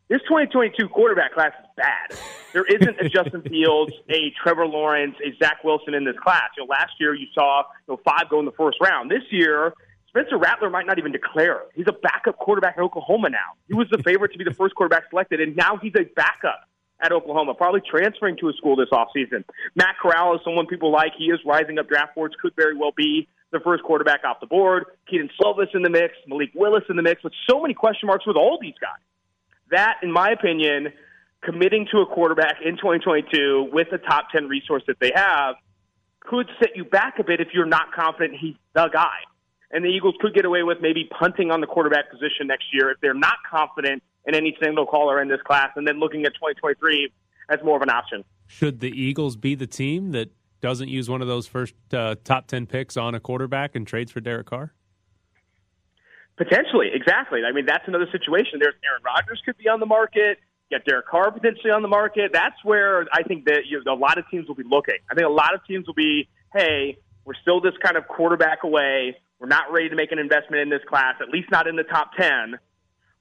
Speaker 10: This 2022 quarterback class is bad. There isn't a Justin Fields, a Trevor Lawrence, a Zach Wilson in this class. You know, last year you saw you know, five go in the first round. This year, Spencer Rattler might not even declare. He's a backup quarterback at Oklahoma now. He was the favorite to be the first quarterback selected, and now he's a backup at Oklahoma, probably transferring to a school this offseason. Matt Corral is someone people like. He is rising up draft boards, could very well be the first quarterback off the board. Kedon Slovis in the mix, Malik Willis in the mix, with so many question marks with all these guys. That, in my opinion, committing to a quarterback in 2022 with the top 10 resource that they have could set you back a bit if you're not confident he's the guy. And the Eagles could get away with maybe punting on the quarterback position next year if they're not confident in any single caller in this class, and then looking at 2023 as more of an option.
Speaker 7: Should the Eagles be the team that doesn't use one of those first uh, top 10 picks on a quarterback and trades for Derek Carr?
Speaker 10: Potentially, exactly. I mean, that's another situation. There's Aaron Rodgers could be on the market. You got Derek Carr potentially on the market. That's where I think that you know, a lot of teams will be looking. I think a lot of teams will be, hey, we're still this kind of quarterback away. We're not ready to make an investment in this class, at least not in the top 10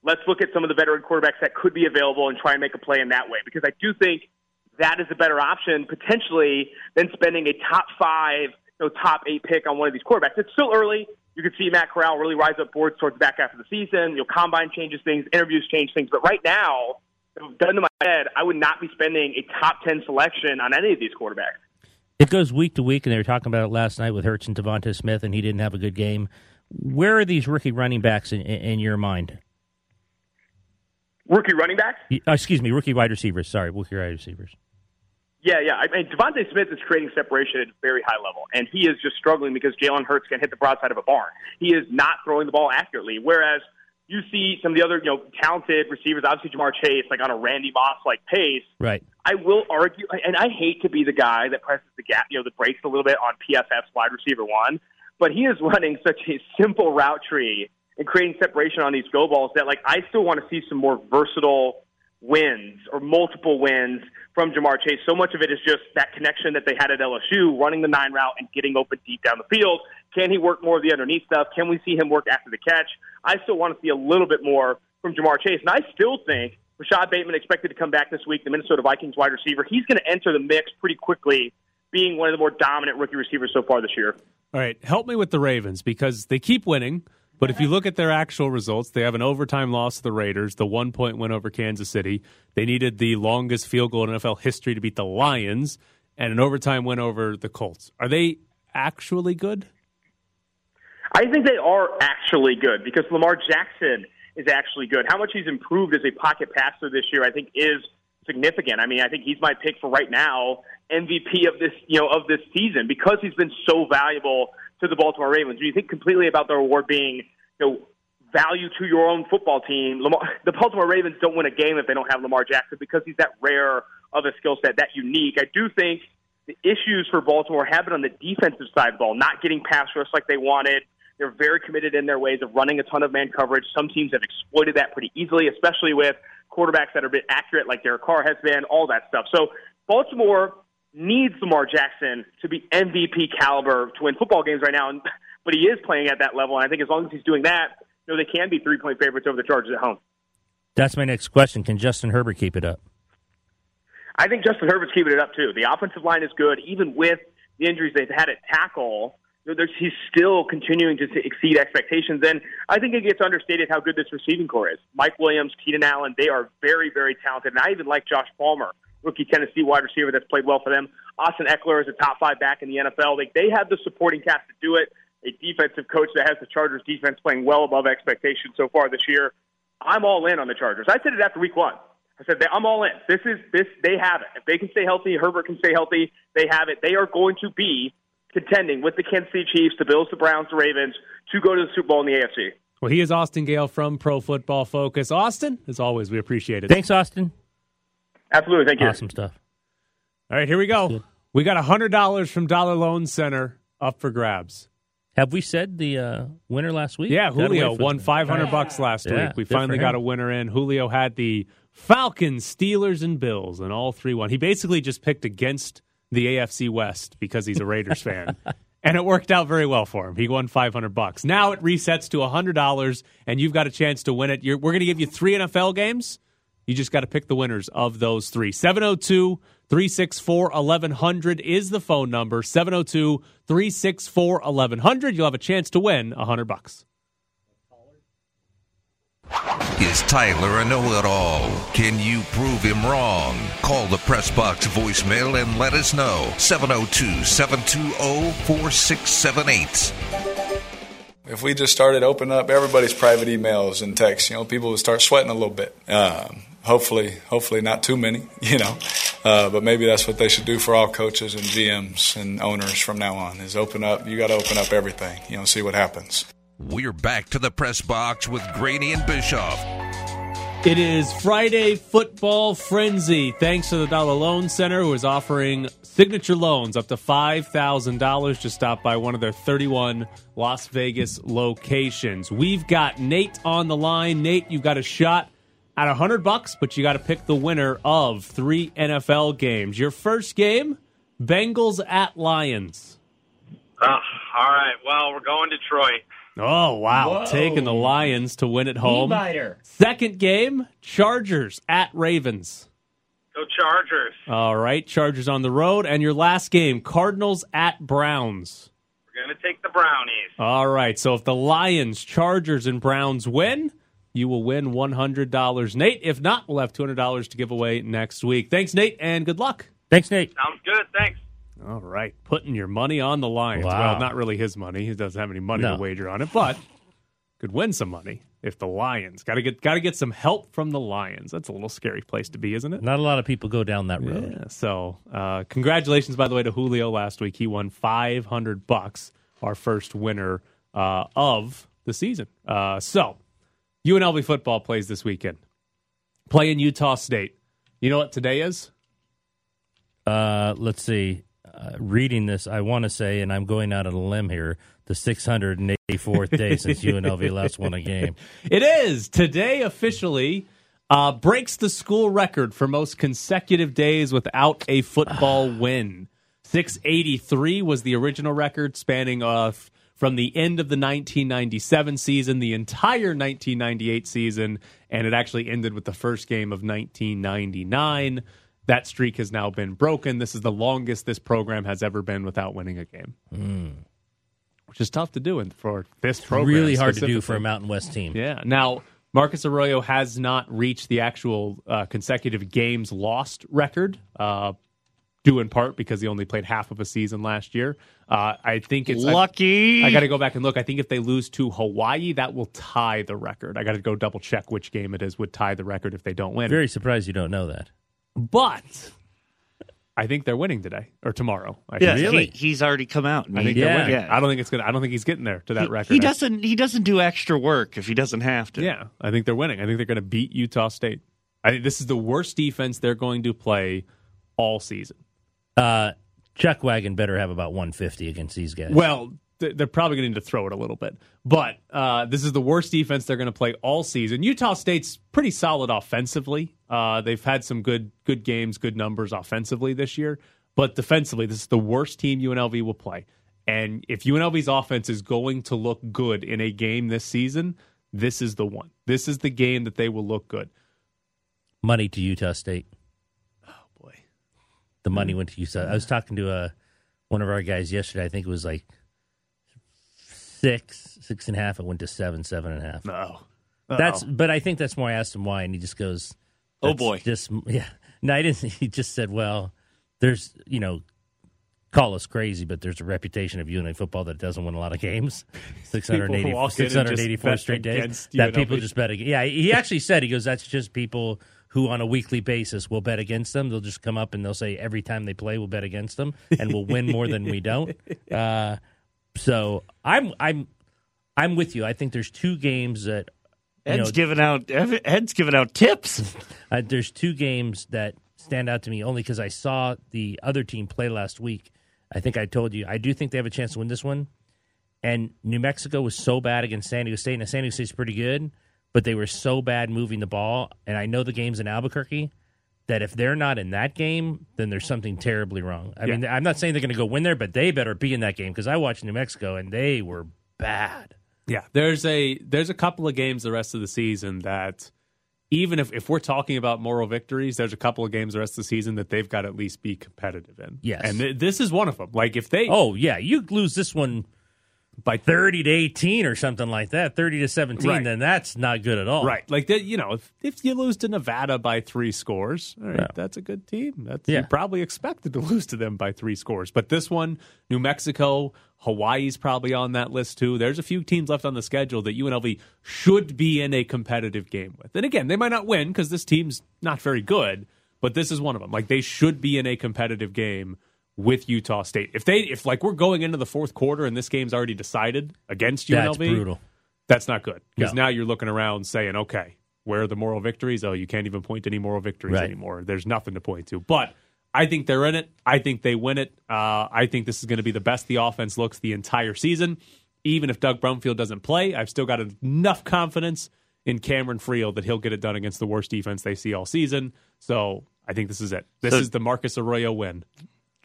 Speaker 10: let's look at some of the veteran quarterbacks that could be available and try and make a play in that way. Because I do think that is a better option potentially than spending a top five, you know, top eight pick on one of these quarterbacks. It's still early. You could see Matt Corral really rise up boards towards the back half of the season. You know, combine changes things, interviews change things. But right now, done to my head, I would not be spending a top ten selection on any of these quarterbacks.
Speaker 3: It goes week to week, and they were talking about it last night with Hurts and DeVonta Smith, and he didn't have a good game. Where are these rookie running backs in, in your mind?
Speaker 10: Rookie running backs?
Speaker 3: Uh, excuse me, rookie wide receivers. Sorry, rookie wide receivers.
Speaker 10: Yeah, yeah. I mean, DeVonta Smith is creating separation at a very high level, and he is just struggling because Jalen Hurts can hit the broadside of a barn. He is not throwing the ball accurately. Whereas you see some of the other, you know, talented receivers, obviously Ja'Marr Chase, like on a Randy Moss like pace.
Speaker 3: Right.
Speaker 10: I will argue, and I hate to be the guy that presses the gap, you know, the brakes a little bit on PFF's wide receiver one, but he is running such a simple route tree and creating separation on these go balls that like I still want to see some more versatile wins or multiple wins from Ja'Marr Chase. So much of it is just that connection that they had at LSU, running the nine route and getting open deep down the field. Can he work more of the underneath stuff? Can we see him work after the catch? I still want to see a little bit more from Ja'Marr Chase. And I still think Rashod Bateman expected to come back this week, the Minnesota Vikings wide receiver. He's going to enter the mix pretty quickly, being one of the more dominant rookie receivers so far this year.
Speaker 7: All right, help me with the Ravens because they keep winning. But if you look at their actual results, they have an overtime loss to the Raiders, the one point win over Kansas City. They needed the longest field goal in NFL history to beat the Lions, and an overtime win over the Colts. Are they actually good?
Speaker 10: I think they are actually good because Lamar Jackson is actually good. How much he's improved as a pocket passer this year, I think, is significant. I mean, I think he's my pick for right now MVP of this, you know, of this season because he's been so valuable to the Baltimore Ravens. Do you think completely about the reward being, you know, value to your own football team? Lamar, the Baltimore Ravens don't win a game if they don't have Lamar Jackson because he's that rare of a skill set, that unique. I do think the issues for Baltimore have been on the defensive side of the ball, not getting pass rush like they wanted. They're very committed in their ways of running a ton of man coverage. Some teams have exploited that pretty easily, especially with quarterbacks that are a bit accurate, like Derek Carr has been, all that stuff. So Baltimore needs Lamar Jackson to be MVP caliber to win football games right now, and, but he is playing at that level. And I think as long as he's doing that, you know, they can be three point favorites over the Chargers at home.
Speaker 3: That's my next question. Can Justin Herbert keep it up?
Speaker 10: I think Justin Herbert's keeping it up too. The offensive line is good, even with the injuries they've had at tackle. He's still continuing to exceed expectations, and I think it gets understated how good this receiving corps is. Mike Williams, Keenan Allen, they are very, very talented, and I even like Josh Palmer, rookie Tennessee wide receiver that's played well for them. Austin Ekeler is a top five back in the NFL. Like they have the supporting cast to do it. A defensive coach that has the Chargers defense playing well above expectations so far this year. I'm all in on the Chargers. I said it after week one. I said I'm all in. This is this. They have it. If they can stay healthy, Herbert can stay healthy. They have it. They are going to be contending with the Kansas City Chiefs, the Bills, the Browns, the Ravens to go to the Super Bowl in the AFC.
Speaker 7: Well, he is Austin Gayle from Pro Football Focus. Austin, as always, we appreciate it.
Speaker 3: Thanks, Austin.
Speaker 10: Absolutely. Thank you.
Speaker 3: Awesome stuff.
Speaker 7: All right, here we go. We got $100 from Dollar Loan Center up for grabs.
Speaker 3: Have we said the uh, winner last week?
Speaker 7: Yeah, Julio won 500 bucks last
Speaker 3: Yeah,
Speaker 7: week. We
Speaker 3: good
Speaker 7: finally got a winner in. Julio had the Falcons, Steelers, and Bills, and all three won. He basically just picked against the AFC West because he's a Raiders fan. And it worked out very well for him. He won 500 bucks. Now it resets to $100 and you've got a chance to win it. You're, we're going to give you 3 NFL games You just got to pick the winners of those three. 702 364 1100 is the phone number. 702 364 1100. You'll have a chance to win 100 bucks.
Speaker 4: Is Tyler a know it all? Can you prove him wrong? Call the press box voicemail and let us know. 702 720 4678.
Speaker 11: If we just started opening up everybody's private emails and texts, you know, people would start sweating a little bit. Um, hopefully, hopefully not too many, you know, uh, but maybe that's what they should do for all coaches and GMs and owners from now on is open up. You got to open up everything, you know, see what happens.
Speaker 4: We're back to the press box with Graney and Bischoff.
Speaker 7: It is Friday Football Frenzy. Thanks to the Dollar Loan Center, who is offering signature loans up to $5,000. Just stop by one of their 31 Las Vegas locations. We've got Nate on the line. Nate, you've got a shot at 100 bucks, but you got to pick the winner of three NFL games. Your first game, Bengals at Lions.
Speaker 12: Uh, all right. Well, we're going Detroit.
Speaker 7: Oh, wow.
Speaker 12: Whoa.
Speaker 7: Taking the Lions to win at home.
Speaker 12: biter.
Speaker 7: Second game, Chargers at Ravens.
Speaker 12: Go Chargers.
Speaker 7: All right, Chargers on the road. And your last game, Cardinals at Browns.
Speaker 12: We're going to take the Brownies.
Speaker 7: All right, so if the Lions, Chargers, and Browns win, you will win $100. Nate, if not, we'll have $200 to give away next week. Thanks, Nate, and good luck.
Speaker 3: Thanks, Nate.
Speaker 12: Sounds good. Thanks.
Speaker 7: All right, putting your money on the Lions.
Speaker 3: Wow.
Speaker 7: Well, not really his money. He doesn't have any money
Speaker 3: No.
Speaker 7: to wager on it, but could win some money if the Lions got to get got to get some help from the Lions. That's a little scary place to be, isn't it?
Speaker 3: Not a lot of people go down that road.
Speaker 7: Yeah. So, uh, congratulations, by the way, to Julio last week. He won five hundred bucks, our first winner uh, of the season. Uh, so, UNLV football plays this weekend. Playing Utah State. You know what today is?
Speaker 3: Uh, let's see. Uh, reading this, I want to say, and I'm going out on a limb here, the 684th day since UNLV last won a game.
Speaker 7: It is today officially uh, breaks the school record for most consecutive days without a football win. 683 was the original record, spanning off from the end of the 1997 season, the entire 1998 season, and it actually ended with the first game of 1999. That streak has now been broken. This is the longest this program has ever been without winning a game, which is tough to do in- for this program.
Speaker 3: really hard to do for a Mountain West team.
Speaker 7: Yeah. Now, Marcus Arroyo has not reached the actual uh, consecutive games lost record, uh, due in part because he only played half of a season last year. Uh, I think it's
Speaker 6: Lucky.
Speaker 7: I, got to go back and look. I think if they lose to Hawaii, that will tie the record. I got to go double check which game it is would tie the record if they don't win.
Speaker 3: Very surprised you don't know that.
Speaker 7: But I think they're winning today or tomorrow. I
Speaker 6: Yeah,
Speaker 7: should say.
Speaker 6: he, he's already come out. and
Speaker 7: I
Speaker 6: he-
Speaker 7: think they're winning.
Speaker 6: Yeah.
Speaker 7: I don't think it's gonna. I don't think he's getting there to that
Speaker 6: he,
Speaker 7: record.
Speaker 6: he doesn't. He doesn't do extra work if he doesn't have to.
Speaker 7: Yeah, I think they're winning. I think they're going to beat Utah State. I think this is the worst defense they're going to play all season.
Speaker 3: Uh, Chuck Wagon better have about 150 against these guys.
Speaker 7: Well, th- they're probably going to need to throw it a little bit, but uh, this is the worst defense they're going to play all season. Utah State's pretty solid offensively. Uh, they've had some good good games, good numbers offensively this year, but defensively, this is the worst team UNLV will play. And if UNLV's offense is going to look good in a game this season, this is the one. This is the game that they will look good.
Speaker 3: money to Utah State.
Speaker 7: Oh boy.
Speaker 3: The money went to Utah. I was talking to uh, one of our guys yesterday. I think it was like six, six and a half. It went to seven, seven and a half.
Speaker 7: No.
Speaker 3: That's, but I think that's more. I asked him why, and he just goes,
Speaker 6: Oh, boy."
Speaker 3: just yeah." No, I didn't. He just said, "Well, there's you know, call us crazy, but there's a reputation of UNLV football that doesn't win a lot of games. 680,
Speaker 7: People walk in and just
Speaker 3: 684 straight days that people just bet against. Yeah, he actually said he goes, "That's just people." Who on a weekly basis will bet against them? They'll just come up and they'll say every time they play, we'll bet against them, and we'll win more than we don't. Uh, so I'm I'm I'm with you. I think there's two games that
Speaker 6: Ed's
Speaker 3: know,
Speaker 6: giving out. Ed's giving out tips.
Speaker 3: uh, there's two games that stand out to me only because I saw the other team play last week. I think I told you I do think they have a chance to win this one. And New Mexico was so bad against San Diego State, and San Diego State's pretty good, but they were so bad moving the ball. And I know the game's in Albuquerque. That if they're not in that game, then there's something terribly wrong. I mean, I'm not saying they're going to go win there, but they better be in that game because I watched New Mexico and they were bad.
Speaker 7: Yeah, there's a there's a couple of games the rest of the season that even if, if we're talking about moral victories, there's a couple of games the rest of the season that they've got to at least be competitive in.
Speaker 3: Yes.
Speaker 7: and th- this is one of them. Like if they,
Speaker 3: Oh yeah, you lose this one by thirty to eighteen or something like that, thirty to seventeen,
Speaker 7: Right.
Speaker 3: then that's not good at all.
Speaker 7: Right. Like that, you know, if, if you lose to Nevada by three scores, all right,
Speaker 3: Yeah.
Speaker 7: that's a good team. That's
Speaker 3: Yeah.
Speaker 7: you probably expected to lose to them by three scores. But this one, New Mexico, Hawaii's probably on that list too. There's a few teams left on the schedule that UNLV should be in a competitive game with. And again, they might not win because this team's not very good, but this is one of them. Like they should be in a competitive game with Utah State. If they if like we're going into the fourth quarter and this game's already decided against UNLV,
Speaker 3: That's brutal.
Speaker 7: that's not good because
Speaker 3: No.
Speaker 7: now you're looking around saying, okay, where are the moral victories? Oh, you can't even point to any moral victories
Speaker 3: Right.
Speaker 7: anymore. There's nothing to point to. But I think they're in it. I think they win it. Uh, I think this is going to be the best the offense looks the entire season. Even if Doug Brumfield doesn't play, I've still got enough confidence in Cameron Friel that he'll get it done against the worst defense they see all season. So I think this is it. This
Speaker 6: So-
Speaker 7: is the Marcus Arroyo win.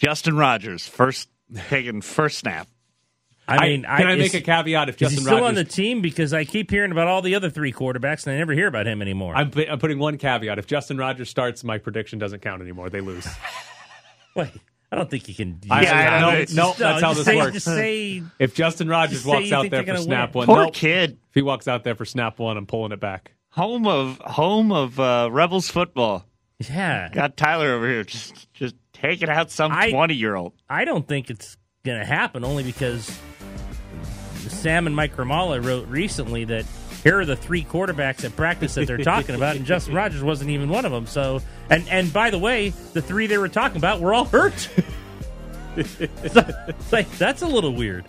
Speaker 6: Justin Rogers, first taking first snap.
Speaker 3: I mean,
Speaker 7: can I,
Speaker 3: is-
Speaker 7: make a caveat? If
Speaker 3: Is he
Speaker 7: Justin
Speaker 3: still
Speaker 7: Rogers
Speaker 3: on the team? Because I keep hearing about all the other three quarterbacks, and I never hear about him anymore.
Speaker 7: I'm, I'm putting one caveat. If Justin Rogers starts, my prediction doesn't count anymore. They lose.
Speaker 3: Wait, I don't think you can.
Speaker 7: I,
Speaker 6: Yeah, I
Speaker 7: no,
Speaker 6: know.
Speaker 7: no, that's how this
Speaker 3: say-
Speaker 7: works.
Speaker 3: just say-
Speaker 7: if Justin Rogers walks out there for snap
Speaker 3: win.
Speaker 7: one,
Speaker 6: Poor
Speaker 7: nope.
Speaker 6: kid.
Speaker 7: If he walks out there for snap one, I'm pulling it back.
Speaker 6: Home of home of uh, Rebels football.
Speaker 3: Yeah,
Speaker 6: Got Tyler over here. Just just take it out some
Speaker 3: I-
Speaker 6: twenty year old.
Speaker 3: I don't think it's going to happen only because Sam and Mike Grimala wrote recently that here are the three quarterbacks at practice that they're talking about, and Justin Rogers wasn't even one of them. So, and and by the way, the three they were talking about were all hurt. so, it's like that's a little weird.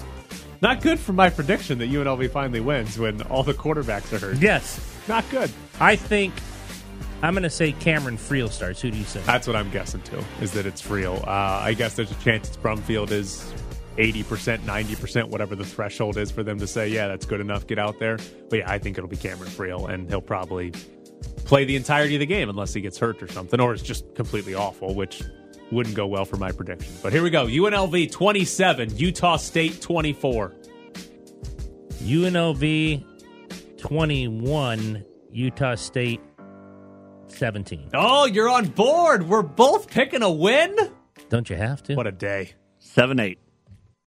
Speaker 7: Not good for my prediction that UNLV finally wins when all the quarterbacks are hurt.
Speaker 3: Yes,
Speaker 7: Not good.
Speaker 3: I think I'm going to say Cameron Friel starts. Who do you say?
Speaker 7: That's what I'm guessing too. Is that it's real? Uh, I guess there's a chance it's Brumfield is eighty percent, ninety percent, whatever the threshold is for them to say, yeah, that's good enough. Get out there. But yeah, I think it'll be Cameron Friel, and he'll probably play the entirety of the game unless he gets hurt or something, or it's just completely awful, which wouldn't go well for my prediction. But here we go: UNLV 27, Utah State 24.
Speaker 3: UNLV 21, Utah State 17.
Speaker 7: Oh, you're on board. We're both picking a win.
Speaker 3: Don't you have to?
Speaker 7: What a day.
Speaker 6: Seven eight.